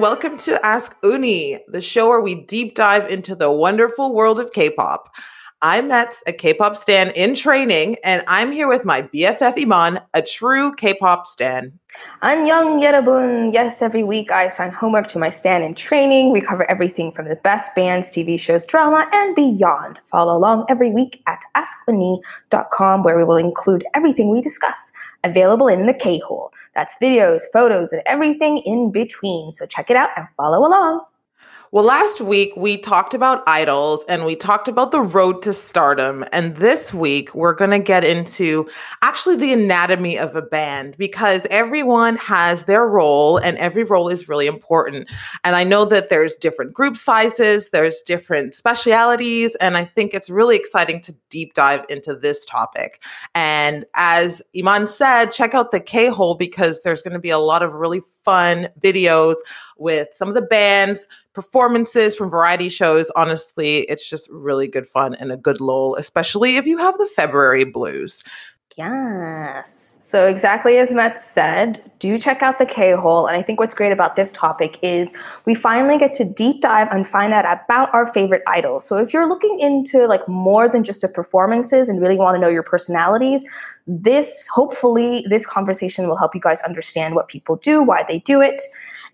welcome to Ask Unnie, the show where we deep dive into the wonderful world of K pop. I'm met a K-pop stan in training, and I'm here with my BFF Iman, a true K-pop stan. Annyeong Yerabun. Yes, every week I assign homework to my stan in training. We cover everything from the best bands, TV shows, drama, and beyond. Follow along every week at askunnie.com, where we will include everything we discuss, available in the K-hole. That's videos, photos, and everything in between. So check it out and follow along. Well, last week we talked about idols and we talked about the road to stardom. And this week we're going to get into actually the anatomy of a band because everyone has their role and every role is really important. And I know that there's different group sizes, there's different specialities. And I think it's really exciting to deep dive into this topic. And as Iman said, check out the K hole because there's going to be a lot of really fun videos with some of the bands, performances from variety shows. Honestly, it's just really good fun and a good lull, especially if you have the February blues. Yes. So, exactly as Matt said, do check out the K hole. And I think what's great about this topic is we finally get to deep dive and find out about our favorite idols. So, if you're looking into like more than just the performances and really want to know your personalities, this hopefully, this conversation will help you guys understand what people do, why they do it.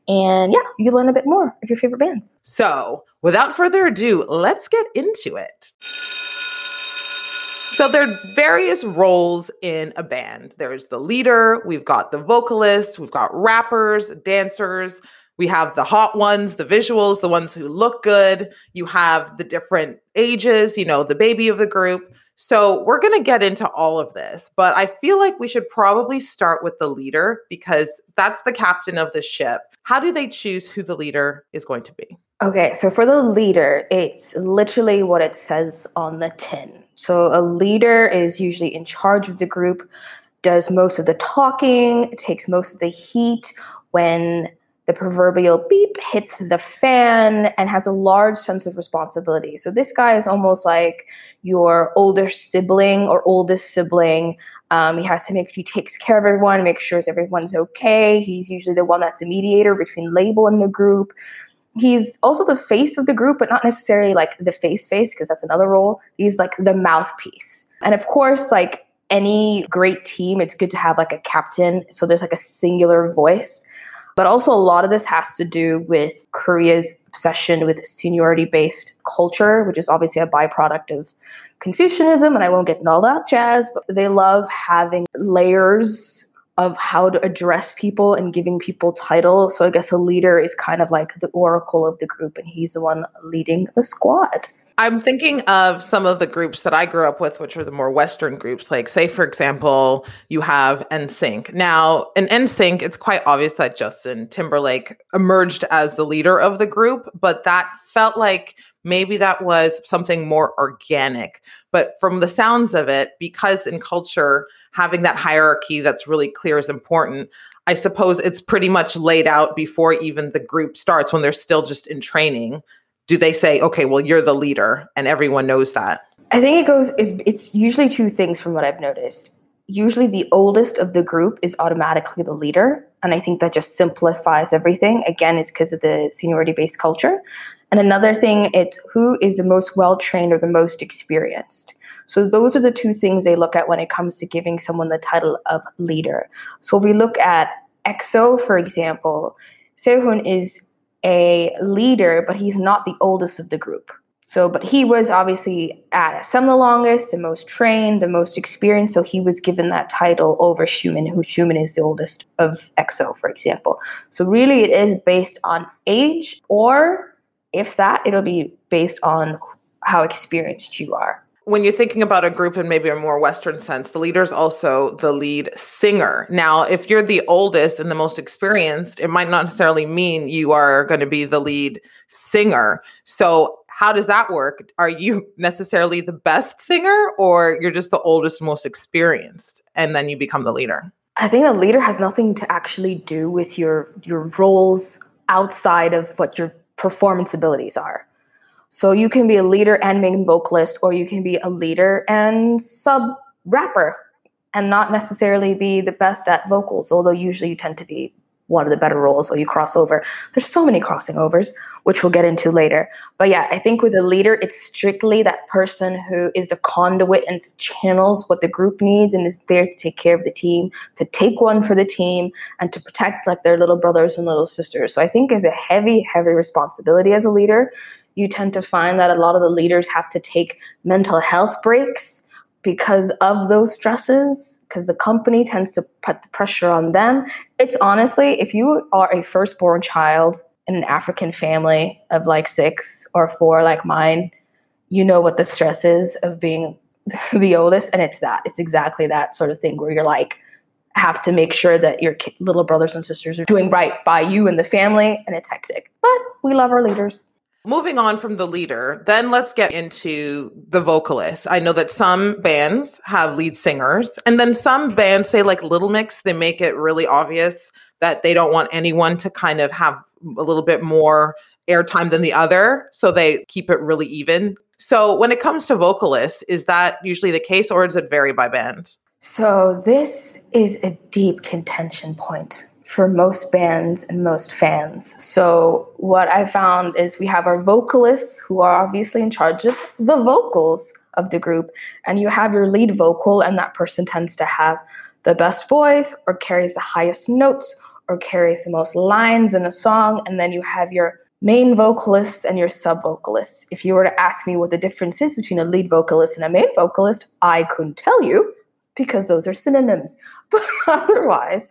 And yeah, you learn a bit more of your favorite bands. So, without further ado, let's get into it. So there are various roles in a band. There's the leader, we've got the vocalist, we've got rappers, dancers, we have the hot ones, the visuals, the ones who look good. You have the different ages, you know, the baby of the group. So we're going to get into all of this, but I feel like we should probably start with the leader because that's the captain of the ship. How do they choose who the leader is going to be? Okay, so for the leader, it's literally what it says on the tin. So a leader is usually in charge of the group, does most of the talking, takes most of the heat when the proverbial beep hits the fan and has a large sense of responsibility. So this guy is almost like your older sibling or oldest sibling. Um, he has to make he takes care of everyone, make sure everyone's okay. He's usually the one that's the mediator between label and the group he's also the face of the group, but not necessarily like the face face, because that's another role. He's like the mouthpiece. And of course, like any great team, it's good to have like a captain. So there's like a singular voice. But also, a lot of this has to do with Korea's obsession with seniority based culture, which is obviously a byproduct of Confucianism. And I won't get into all that jazz, but they love having layers of how to address people and giving people titles. So I guess a leader is kind of like the oracle of the group, and he's the one leading the squad. I'm thinking of some of the groups that I grew up with, which are the more Western groups. Like, say, for example, you have NSYNC. Now, in NSYNC, it's quite obvious that Justin Timberlake emerged as the leader of the group, but that felt like maybe that was something more organic. But from the sounds of it, because in culture, having that hierarchy that's really clear is important. I suppose it's pretty much laid out before even the group starts when they're still just in training. Do they say, okay, well, you're the leader and everyone knows that? I think it goes, is it's usually two things from what I've noticed. Usually the oldest of the group is automatically the leader. And I think that just simplifies everything. Again, it's because of the seniority based culture. And another thing, it's who is the most well trained or the most experienced. So those are the two things they look at when it comes to giving someone the title of leader. So if we look at EXO, for example, Suho is a leader, but he's not the oldest of the group. So, but he was obviously at SM the longest, the most trained, the most experienced. So he was given that title over Xiumin, who Xiumin is the oldest of EXO, for example. So really, it is based on age, or if that, it'll be based on how experienced you are when you're thinking about a group in maybe a more Western sense, the leader is also the lead singer. Now, if you're the oldest and the most experienced, it might not necessarily mean you are going to be the lead singer. So, how does that work? Are you necessarily the best singer or you're just the oldest, most experienced, and then you become the leader? I think the leader has nothing to actually do with your your roles outside of what your performance abilities are. So you can be a leader and main vocalist, or you can be a leader and sub rapper and not necessarily be the best at vocals, although usually you tend to be one of the better roles or you cross over. There's so many crossing overs, which we'll get into later. But yeah, I think with a leader, it's strictly that person who is the conduit and channels what the group needs and is there to take care of the team, to take one for the team, and to protect like their little brothers and little sisters. So I think is a heavy, heavy responsibility as a leader. You tend to find that a lot of the leaders have to take mental health breaks because of those stresses, because the company tends to put the pressure on them. It's honestly, if you are a firstborn child in an African family of like six or four, like mine, you know what the stress is of being the oldest. And it's that. It's exactly that sort of thing where you're like, have to make sure that your little brothers and sisters are doing right by you and the family, and it's hectic. But we love our leaders. Moving on from the leader, then let's get into the vocalist. I know that some bands have lead singers, and then some bands say, like Little Mix, they make it really obvious that they don't want anyone to kind of have a little bit more airtime than the other. So they keep it really even. So when it comes to vocalists, is that usually the case or does it vary by band? So this is a deep contention point for most bands and most fans. So, what I found is we have our vocalists who are obviously in charge of the vocals of the group, and you have your lead vocal, and that person tends to have the best voice or carries the highest notes or carries the most lines in a song, and then you have your main vocalists and your sub vocalists. If you were to ask me what the difference is between a lead vocalist and a main vocalist, I couldn't tell you because those are synonyms. But otherwise,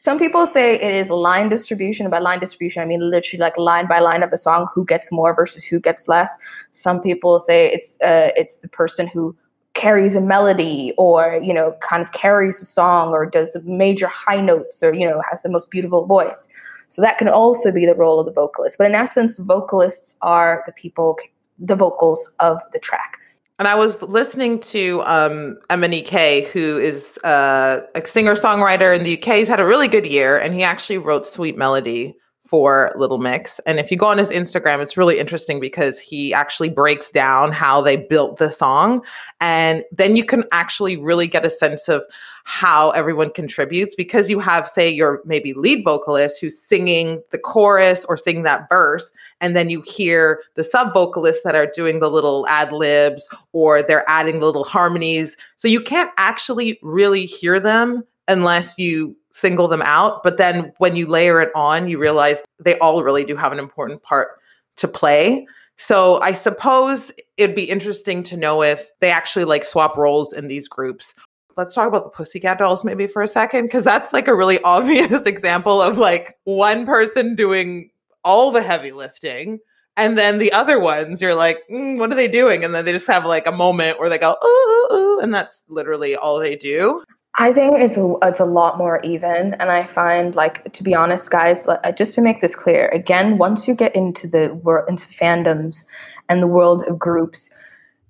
some people say it is line distribution. By line distribution, I mean literally like line by line of a song, who gets more versus who gets less. Some people say it's uh, it's the person who carries a melody or you know kind of carries a song or does the major high notes or you know has the most beautiful voice. So that can also be the role of the vocalist. But in essence, vocalists are the people, the vocals of the track. And I was listening to um, MNEK, who is uh, a singer songwriter in the UK. He's had a really good year, and he actually wrote Sweet Melody for Little Mix. And if you go on his Instagram, it's really interesting because he actually breaks down how they built the song. And then you can actually really get a sense of how everyone contributes because you have, say, your maybe lead vocalist who's singing the chorus or singing that verse. And then you hear the sub vocalists that are doing the little ad libs or they're adding the little harmonies. So you can't actually really hear them unless you single them out. But then when you layer it on, you realize they all really do have an important part to play. So I suppose it'd be interesting to know if they actually like swap roles in these groups. Let's talk about the Pussycat Dolls maybe for a second, because that's like a really obvious example of like one person doing all the heavy lifting. And then the other ones, you're like, mm, what are they doing? And then they just have like a moment where they go, ooh, ooh, ooh, and that's literally all they do. I think it's a, it's a lot more even, and I find like to be honest, guys, just to make this clear, again, once you get into the world into fandoms and the world of groups,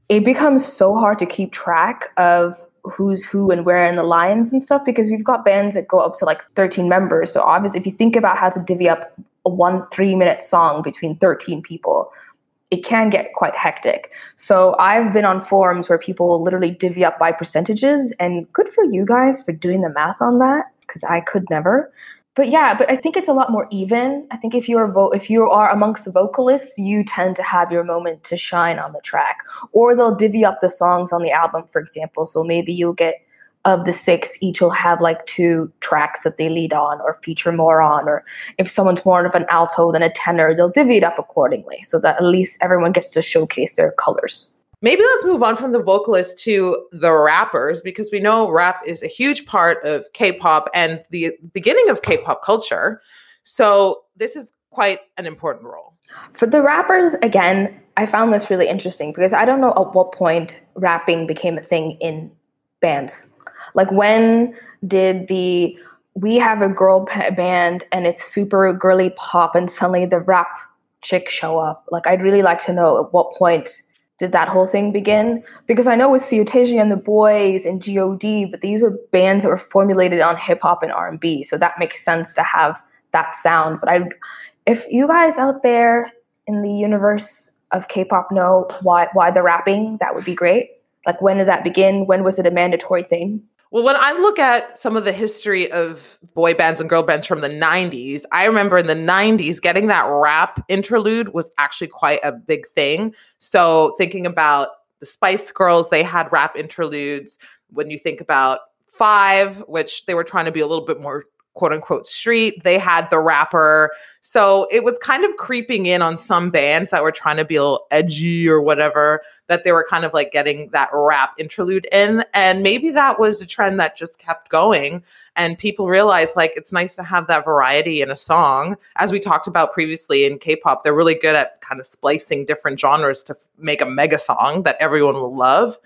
it becomes so hard to keep track of who's who and where in the lines and stuff because we've got bands that go up to like 13 members. So obviously, if you think about how to divvy up a one three minute song between 13 people, it can get quite hectic. So I've been on forums where people will literally divvy up by percentages, and good for you guys for doing the math on that because I could never. But yeah, but I think it's a lot more even. I think if you're vo- if you are amongst the vocalists, you tend to have your moment to shine on the track, or they'll divvy up the songs on the album, for example. So maybe you'll get of the six, each will have like two tracks that they lead on or feature more on. Or if someone's more of an alto than a tenor, they'll divvy it up accordingly so that at least everyone gets to showcase their colors. Maybe let's move on from the vocalists to the rappers because we know rap is a huge part of K pop and the beginning of K pop culture. So this is quite an important role. For the rappers, again, I found this really interesting because I don't know at what point rapping became a thing in bands. Like when did the we have a girl band and it's super girly pop and suddenly the rap chick show up? Like I'd really like to know at what point did that whole thing begin? Because I know with Seo Taiji and the Boys and God, but these were bands that were formulated on hip hop and R and B, so that makes sense to have that sound. But I, if you guys out there in the universe of K-pop know why why the rapping, that would be great. Like when did that begin? When was it a mandatory thing? Well, when I look at some of the history of boy bands and girl bands from the 90s, I remember in the 90s getting that rap interlude was actually quite a big thing. So, thinking about the Spice Girls, they had rap interludes. When you think about Five, which they were trying to be a little bit more quote unquote street. They had the rapper. So it was kind of creeping in on some bands that were trying to be a little edgy or whatever, that they were kind of like getting that rap interlude in. And maybe that was a trend that just kept going. And people realized like it's nice to have that variety in a song. As we talked about previously in K pop, they're really good at kind of splicing different genres to make a mega song that everyone will love.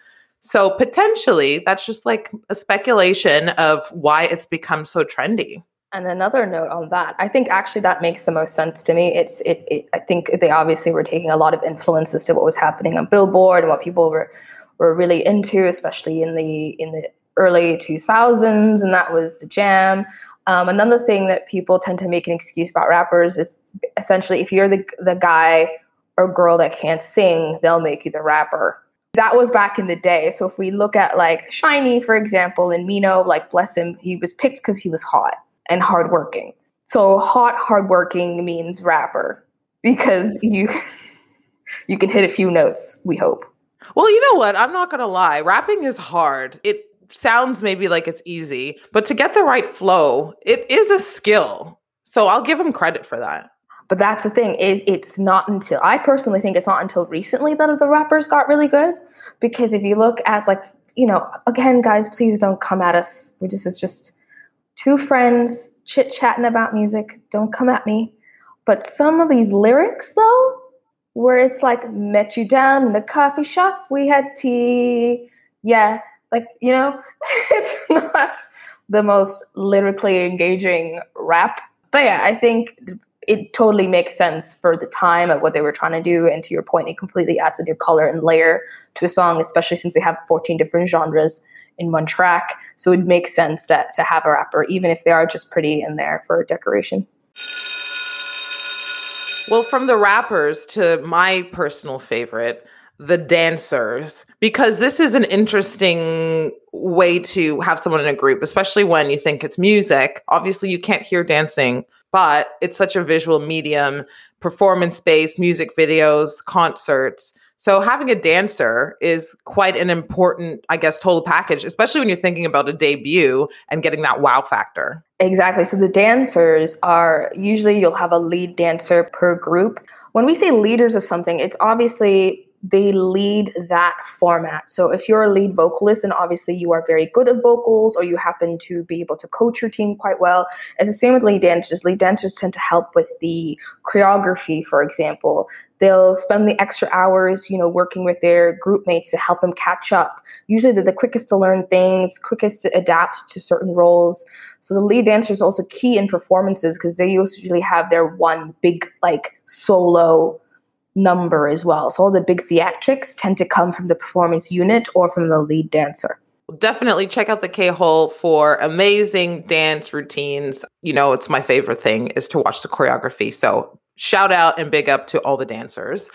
So potentially that's just like a speculation of why it's become so trendy. And another note on that, I think actually that makes the most sense to me. It's it, it I think they obviously were taking a lot of influence as to what was happening on Billboard and what people were were really into, especially in the in the early 2000s, and that was the jam. Um, another thing that people tend to make an excuse about rappers is essentially if you're the the guy or girl that can't sing, they'll make you the rapper that was back in the day. So if we look at like Shiny, for example, and Mino, like bless him, he was picked because he was hot and hardworking. So hot, hardworking means rapper because you you can hit a few notes. We hope. Well, you know what? I'm not gonna lie. Rapping is hard. It sounds maybe like it's easy, but to get the right flow, it is a skill. So I'll give him credit for that. But that's the thing is it's not until I personally think it's not until recently that the rappers got really good. Because if you look at like you know, again, guys, please don't come at us. We just it's just two friends chit chatting about music. Don't come at me. But some of these lyrics though, where it's like met you down in the coffee shop, we had tea. Yeah, like you know, it's not the most lyrically engaging rap. But yeah, I think it totally makes sense for the time of what they were trying to do. And to your point, it completely adds a new color and layer to a song, especially since they have 14 different genres in one track. So it makes sense that to have a rapper, even if they are just pretty in there for decoration. Well, from the rappers to my personal favorite, the dancers, because this is an interesting way to have someone in a group, especially when you think it's music. Obviously, you can't hear dancing but it's such a visual medium, performance based music videos, concerts. So having a dancer is quite an important, I guess, total package, especially when you're thinking about a debut and getting that wow factor. Exactly. So the dancers are usually you'll have a lead dancer per group. When we say leaders of something, it's obviously they lead that format. So if you're a lead vocalist and obviously you are very good at vocals or you happen to be able to coach your team quite well, it's the same with lead dancers. Lead dancers tend to help with the choreography, for example. They'll spend the extra hours, you know, working with their group mates to help them catch up. Usually they're the quickest to learn things, quickest to adapt to certain roles. So the lead dancer is also key in performances because they usually have their one big like solo number as well. So all the big theatrics tend to come from the performance unit or from the lead dancer. Definitely check out the K Hole for amazing dance routines. You know, it's my favorite thing is to watch the choreography. So shout out and big up to all the dancers.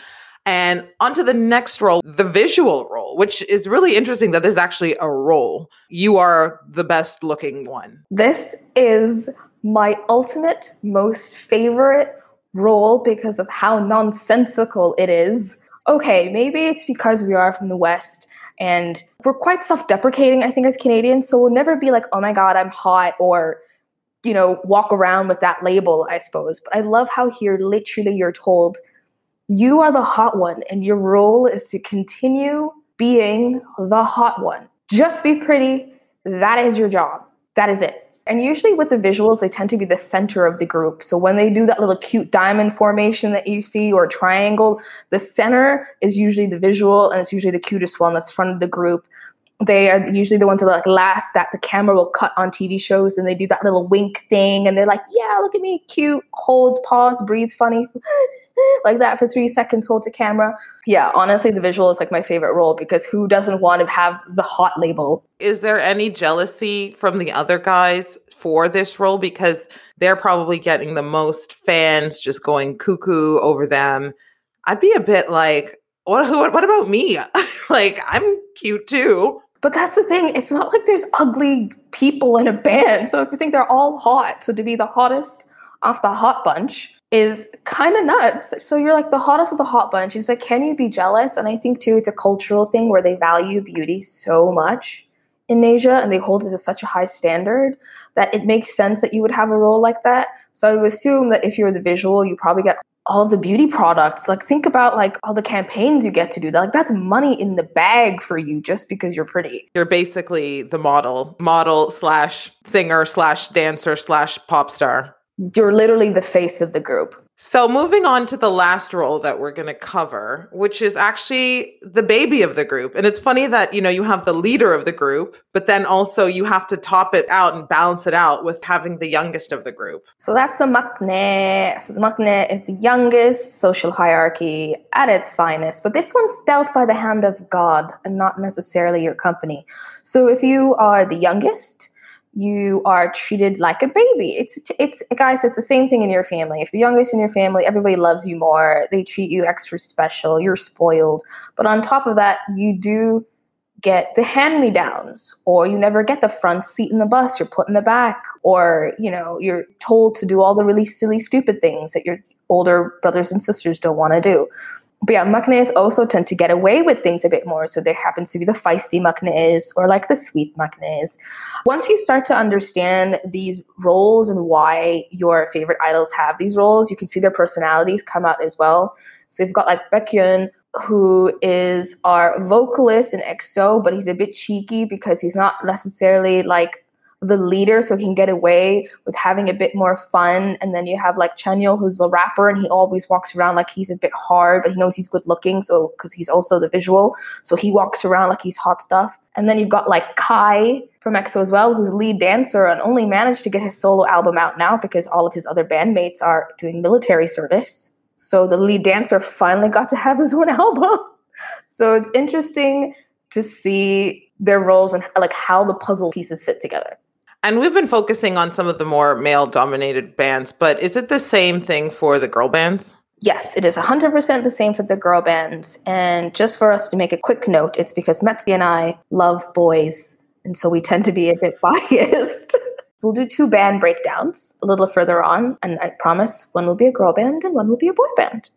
And onto the next role, the visual role, which is really interesting that there's actually a role. You are the best looking one. This is my ultimate, most favorite role because of how nonsensical it is. Okay, maybe it's because we are from the West and we're quite self deprecating, I think, as Canadians. So we'll never be like, oh my God, I'm hot, or, you know, walk around with that label, I suppose. But I love how here, literally, you're told, you are the hot one, and your role is to continue being the hot one. Just be pretty. That is your job. That is it. And usually with the visuals, they tend to be the center of the group. So when they do that little cute diamond formation that you see or triangle, the center is usually the visual and it's usually the cutest one that's front of the group they are usually the ones that are like last that the camera will cut on TV shows and they do that little wink thing and they're like, yeah, look at me, cute, hold, pause, breathe funny, like that for three seconds, hold to camera. Yeah, honestly, the visual is like my favorite role because who doesn't want to have the hot label? Is there any jealousy from the other guys for this role? Because they're probably getting the most fans just going cuckoo over them. I'd be a bit like, what, what, what about me? like, I'm cute too. But that's the thing. It's not like there's ugly people in a band. So if you think they're all hot, so to be the hottest off the hot bunch is kind of nuts. So you're like the hottest of the hot bunch. It's like, can you be jealous? And I think too, it's a cultural thing where they value beauty so much in Asia and they hold it to such a high standard that it makes sense that you would have a role like that. So I would assume that if you're the visual, you probably get all of the beauty products. Like think about like all the campaigns you get to do. that Like that's money in the bag for you just because you're pretty. You're basically the model, model slash singer slash dancer slash pop star you're literally the face of the group. So, moving on to the last role that we're going to cover, which is actually the baby of the group. And it's funny that, you know, you have the leader of the group, but then also you have to top it out and balance it out with having the youngest of the group. So, that's the maknae. So, the maknae is the youngest social hierarchy at its finest, but this one's dealt by the hand of God and not necessarily your company. So, if you are the youngest, you are treated like a baby. It's it's guys, it's the same thing in your family. If the youngest in your family, everybody loves you more. They treat you extra special. You're spoiled. But on top of that, you do get the hand-me-downs or you never get the front seat in the bus you're put in the back or you know you're told to do all the really silly stupid things that your older brothers and sisters don't want to do but yeah, maknaes also tend to get away with things a bit more. So there happens to be the feisty maknaes or like the sweet maknaes. Once you start to understand these roles and why your favorite idols have these roles, you can see their personalities come out as well. So you've got like Baekhyun, who is our vocalist in EXO, but he's a bit cheeky because he's not necessarily like the leader so he can get away with having a bit more fun. And then you have like Chanyeol, who's the rapper, and he always walks around like he's a bit hard, but he knows he's good looking, so because he's also the visual. So he walks around like he's hot stuff. And then you've got like Kai from EXO as well, who's lead dancer and only managed to get his solo album out now because all of his other bandmates are doing military service. So the lead dancer finally got to have his own album. so it's interesting to see their roles and like how the puzzle pieces fit together. And we've been focusing on some of the more male dominated bands, but is it the same thing for the girl bands? Yes, it is 100% the same for the girl bands. And just for us to make a quick note, it's because Metzi and I love boys, and so we tend to be a bit biased. we'll do two band breakdowns a little further on, and I promise one will be a girl band and one will be a boy band.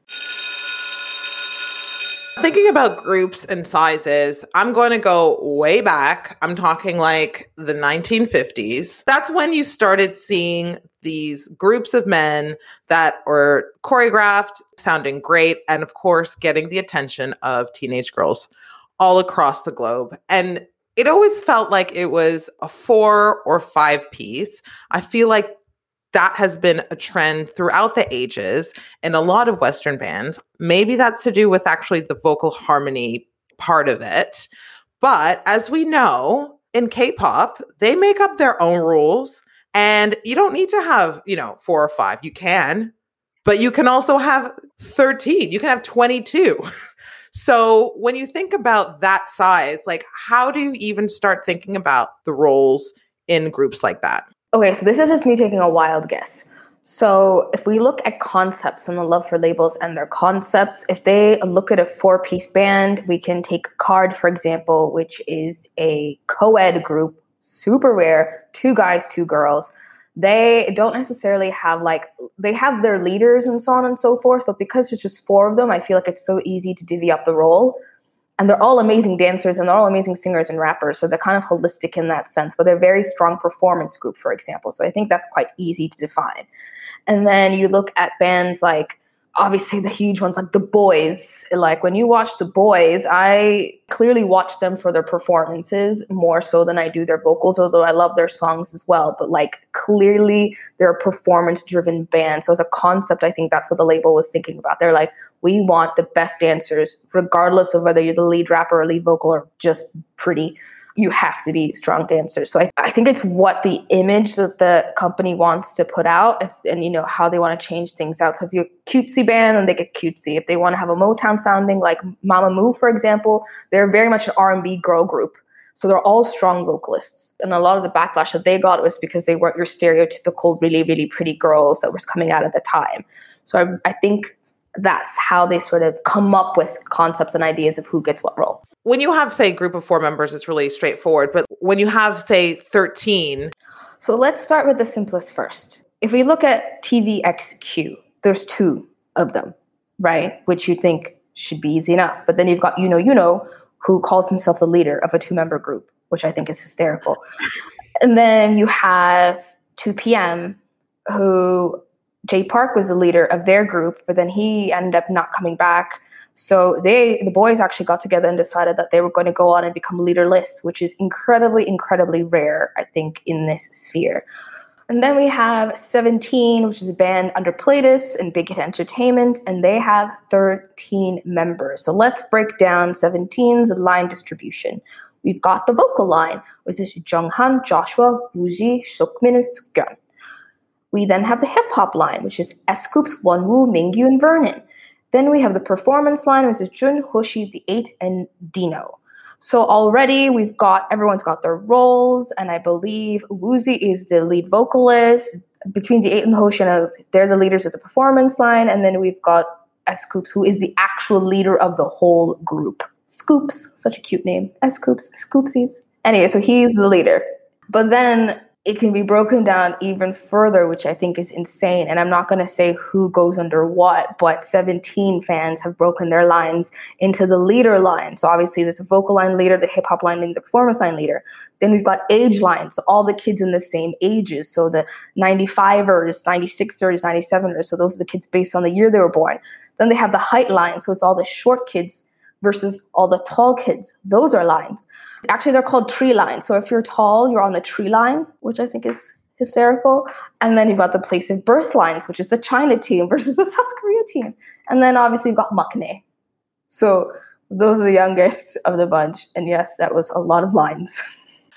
Thinking about groups and sizes, I'm going to go way back. I'm talking like the 1950s. That's when you started seeing these groups of men that were choreographed, sounding great, and of course, getting the attention of teenage girls all across the globe. And it always felt like it was a four or five piece. I feel like that has been a trend throughout the ages in a lot of Western bands. Maybe that's to do with actually the vocal harmony part of it. But as we know, in K pop, they make up their own rules. And you don't need to have, you know, four or five. You can, but you can also have 13. You can have 22. so when you think about that size, like how do you even start thinking about the roles in groups like that? Okay, so this is just me taking a wild guess. So if we look at concepts and the love for labels and their concepts, if they look at a four-piece band, we can take KARD, for example, which is a co-ed group, super rare, two guys, two girls. They don't necessarily have like they have their leaders and so on and so forth, but because there's just four of them, I feel like it's so easy to divvy up the role and they're all amazing dancers and they're all amazing singers and rappers so they're kind of holistic in that sense but they're very strong performance group for example so i think that's quite easy to define. And then you look at bands like obviously the huge ones like the boys. Like when you watch the boys i clearly watch them for their performances more so than i do their vocals although i love their songs as well but like clearly they're a performance driven band so as a concept i think that's what the label was thinking about. They're like we want the best dancers regardless of whether you're the lead rapper or lead vocal or just pretty you have to be strong dancers. So I, I think it's what the image that the company wants to put out if, and you know how they want to change things out. So if you're a cutesy band, then they get cutesy. If they want to have a Motown sounding like Mamamoo, for example, they're very much an R&B girl group. So they're all strong vocalists. And a lot of the backlash that they got was because they weren't your stereotypical really, really pretty girls that was coming out at the time. So I, I think that's how they sort of come up with concepts and ideas of who gets what role. When you have, say, a group of four members, it's really straightforward. But when you have, say, 13. So let's start with the simplest first. If we look at TVXQ, there's two of them, right? Which you think should be easy enough. But then you've got U-Know, U-Know, who calls himself the leader of a two member group, which I think is hysterical. And then you have 2PM, who Jay Park was the leader of their group, but then he ended up not coming back. So they, the boys actually got together and decided that they were going to go on and become leaderless, which is incredibly, incredibly rare, I think, in this sphere. And then we have 17, which is a band under Pledis and Big Hit Entertainment, and they have 13 members. So let's break down 17's line distribution. We've got the vocal line, which is Jeonghan, Joshua, Woozi, Seokmin, and Sukyeon. We then have the hip hop line, which is S-Coups, Wonwoo, Mingyu, and Vernon. Then we have the performance line, which is Jun, Hoshi, The Eight, and Dino. So already we've got everyone's got their roles, and I believe Woozi is the lead vocalist. Between the eight and Hoshi, they're the leaders of the performance line, and then we've got S-Coups, who is the actual leader of the whole group. Scoops, such a cute name. S-Coups, Scoopsies. Anyway, so he's the leader. But then it can be broken down even further, which I think is insane. And I'm not going to say who goes under what, but 17 fans have broken their lines into the leader line. So obviously, there's a vocal line leader, the hip hop line, and the performance line leader. Then we've got age lines, so all the kids in the same ages. So the 95ers, 96ers, 97ers. So those are the kids based on the year they were born. Then they have the height line, so it's all the short kids versus all the tall kids. Those are lines. Actually, they're called tree lines. So if you're tall, you're on the tree line, which I think is hysterical. And then you've got the place of birth lines, which is the China team versus the South Korea team. And then obviously you've got maknae. So those are the youngest of the bunch. And yes, that was a lot of lines.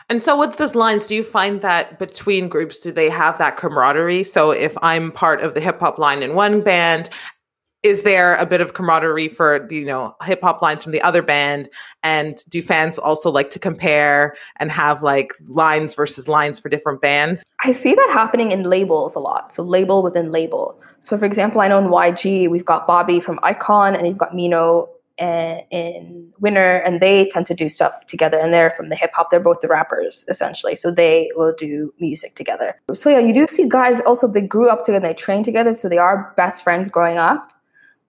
And so with those lines, do you find that between groups, do they have that camaraderie? So if I'm part of the hip hop line in one band is there a bit of camaraderie for you know hip hop lines from the other band? And do fans also like to compare and have like lines versus lines for different bands? I see that happening in labels a lot so label within label. So for example i know in yg we've got bobby from iKON and you've got mino eh, in winner and they tend to do stuff together and they're from the hip hop they're both the rappers essentially. So they will do music together. So yeah you do see guys also they grew up together they train together so they are best friends growing up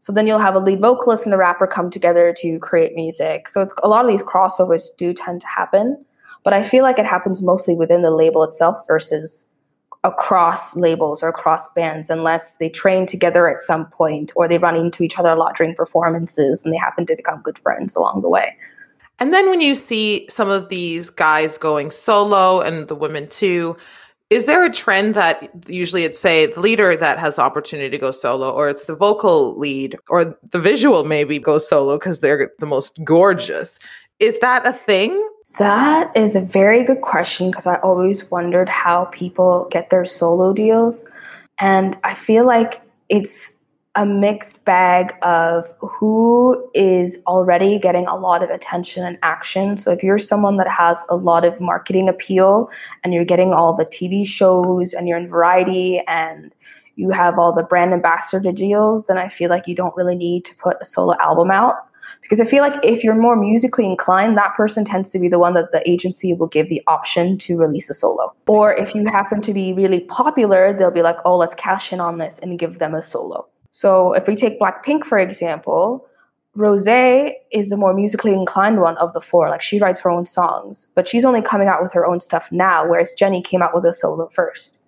so then you'll have a lead vocalist and a rapper come together to create music. So it's a lot of these crossovers do tend to happen, but I feel like it happens mostly within the label itself versus across labels or across bands unless they train together at some point or they run into each other a lot during performances and they happen to become good friends along the way. And then when you see some of these guys going solo and the women too, is there a trend that usually it's say the leader that has the opportunity to go solo or it's the vocal lead or the visual maybe goes solo because they're the most gorgeous? Is that a thing? That is a very good question because i always wondered how people get their solo deals. And i feel like it's a mixed bag of who is already getting a lot of attention and action. So if you're someone that has a lot of marketing appeal and you're getting all the TV shows and you're in variety and you have all the brand ambassador deals, then I feel like you don't really need to put a solo album out. Because I feel like if you're more musically inclined, that person tends to be the one that the agency will give the option to release a solo. Or if you happen to be really popular, they'll be like, oh, let's cash in on this and give them a solo. So if we take Blackpink, for example, Rose is the more musically inclined one of the four. Like she writes her own songs, but she's only coming out with her own stuff now, whereas Jennie came out with a solo first.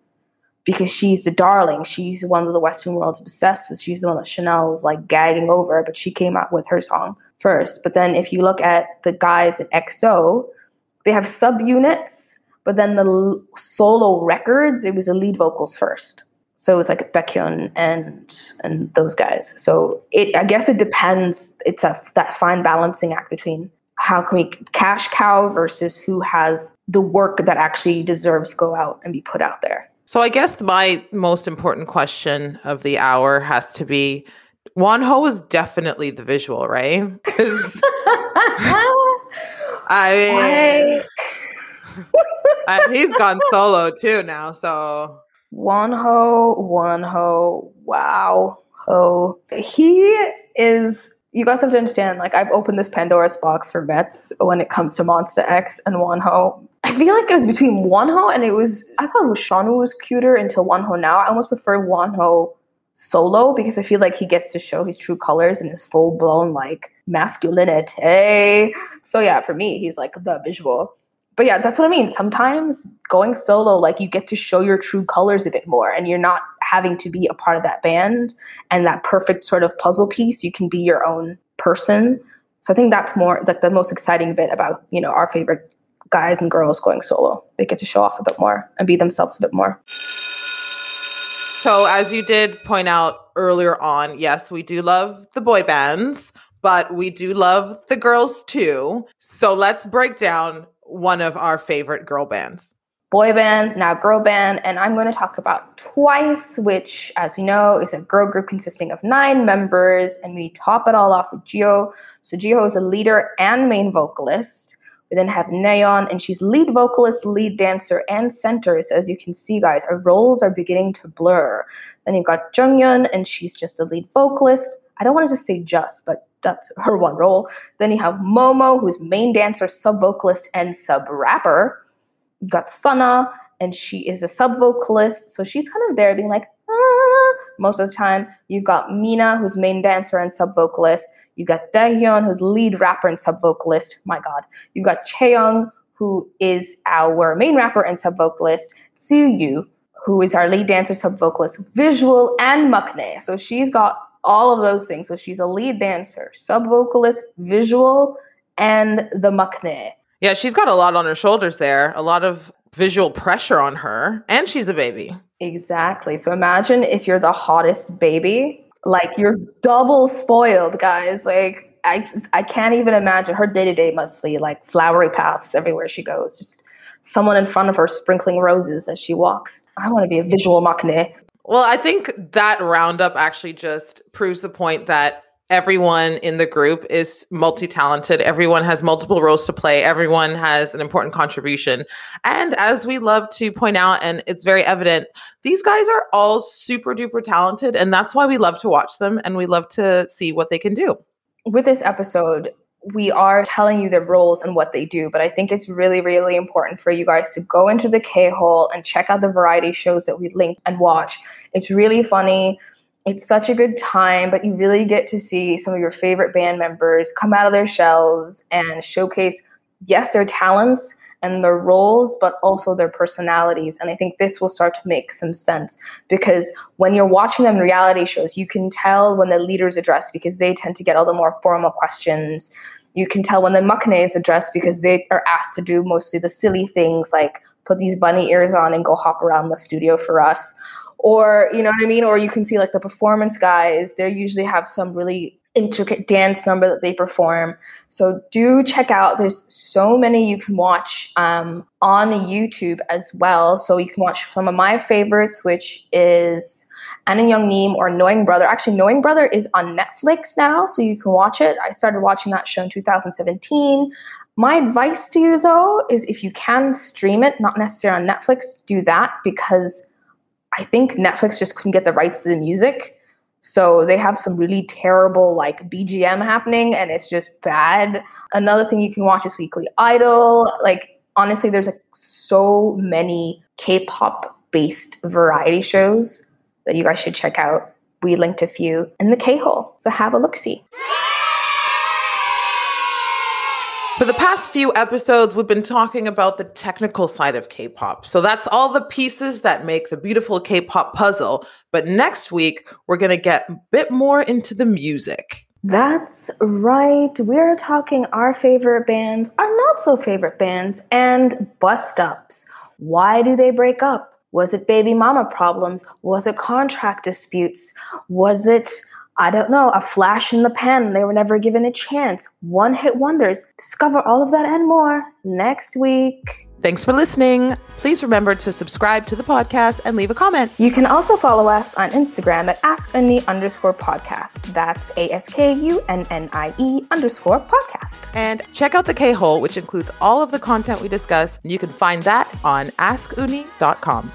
Because she's the darling. She's the one that the Western world's obsessed with. She's the one that Chanel's like gagging over, but she came out with her song first. But then if you look at the guys at EXO, they have subunits, but then the solo records, it was the lead vocals first. So it was like Baekhyun and and those guys. So it I guess it depends. It's a that fine balancing act between how can we cash cow versus who has the work that actually deserves go out and be put out there. So I guess my most important question of the hour has to be Wonho is definitely the visual, right? I mean, I, he's gone solo too now, so Wonho, one ho, wow. Ho. He is you guys have to understand, like I've opened this Pandora's box for vets when it comes to Monsta X and Wonho. I feel like it was between Wonho and it was I thought it was Sean was cuter until Wonho now. I almost prefer Wonho solo because I feel like he gets to show his true colors and his full blown like masculinity. So yeah, for me, he's like the visual but yeah, that's what I mean. Sometimes going solo, like you get to show your true colors a bit more and you're not having to be a part of that band and that perfect sort of puzzle piece. You can be your own person. So I think that's more like the most exciting bit about, you know, our favorite guys and girls going solo. They get to show off a bit more and be themselves a bit more. So as you did point out earlier on, yes, we do love the boy bands, but we do love the girls too. So let's break down one of our favorite girl bands. Boy band, now girl band, and I'm going to talk about Twice, which, as we know, is a girl group consisting of nine members, and we top it all off with Jihyo. So Jihyo is a leader and main vocalist. We then have Nayeon, and she's lead vocalist, lead dancer, and center. So as you can see, guys, our roles are beginning to blur. Then you've got Jeongyeon, and she's just the lead vocalist. I don't want to just say just, but that's her one role. Then you have Momo, who's main dancer, sub vocalist, and sub rapper. You got Sana, and she is a sub vocalist, so she's kind of there being like, ah, most of the time. You've got Mina, who's main dancer and sub vocalist. You got Dahyun, who's lead rapper and sub vocalist. My God. You've got Chaeyoung, who is our main rapper and sub vocalist. Tzuyu, who is our lead dancer, sub vocalist, visual, and maknae. So she's got all of those things. So she's a lead dancer, sub vocalist, visual, and the maknae. Yeah, she's got a lot on her shoulders there, a lot of visual pressure on her, and she's a baby. Exactly. So imagine if you're the hottest baby, like you're double spoiled, guys. Like I I can't even imagine her day-to-day must be like flowery paths everywhere she goes. Just someone in front of her sprinkling roses as she walks. I want to be a visual maknae. Well, I think that roundup actually just proves the point that everyone in the group is multi-talented. Everyone has multiple roles to play. Everyone has an important contribution. And as we love to point out and it's very evident these guys are all super duper talented and that's why we love to watch them and we love to see what they can do. With this episode we are telling you their roles and what they do, but I think it's really, really important for you guys to go into the K hole and check out the variety shows that we link and watch. It's really funny. It's such a good time, but you really get to see some of your favorite band members come out of their shells and showcase, yes, their talents and their roles, but also their personalities. And I think this will start to make some sense because when you're watching them reality shows, you can tell when the leaders address because they tend to get all the more formal questions you can tell when the maknae is addressed because they are asked to do mostly the silly things like put these bunny ears on and go hop around the studio for us. Or you know what i mean? Or you can see like the performance guys they usually have some really intricate dance number that they perform so do check out there's so many you can watch um, on youtube as well so you can watch some of my favorites which is Aneun Hyungnim or Knowing Brother. Actually, Knowing Brother is on Netflix now, so you can watch it. I started watching that show in 2017. My advice to you, though, is if you can stream it, not necessarily on Netflix, do that because I think Netflix just couldn't get the rights to the music. So they have some really terrible like BGM happening and it's just bad. Another thing you can watch is Weekly Idol. Like honestly, there's like so many K-pop based variety shows that you guys should check out. We linked a few in the K hole, so have a look see. For the past few episodes, we've been talking about the technical side of K pop. So that's all the pieces that make the beautiful K pop puzzle. But next week, we're going to get a bit more into the music. That's right. We're talking our favorite bands, our not so favorite bands, and bust ups. Why do they break up? Was it baby mama problems? Was it contract disputes? Was it, I don't know, a flash in the pan? They were never given a chance. One hit wonders. Discover all of that and more next week. Thanks for listening. Please remember to subscribe to the podcast and leave a comment. You can also follow us on Instagram at AskUnnie underscore podcast. That's A S K U N N I E underscore podcast. And check out the K Hole, which includes all of the content we discuss. You can find that on askunnie.com.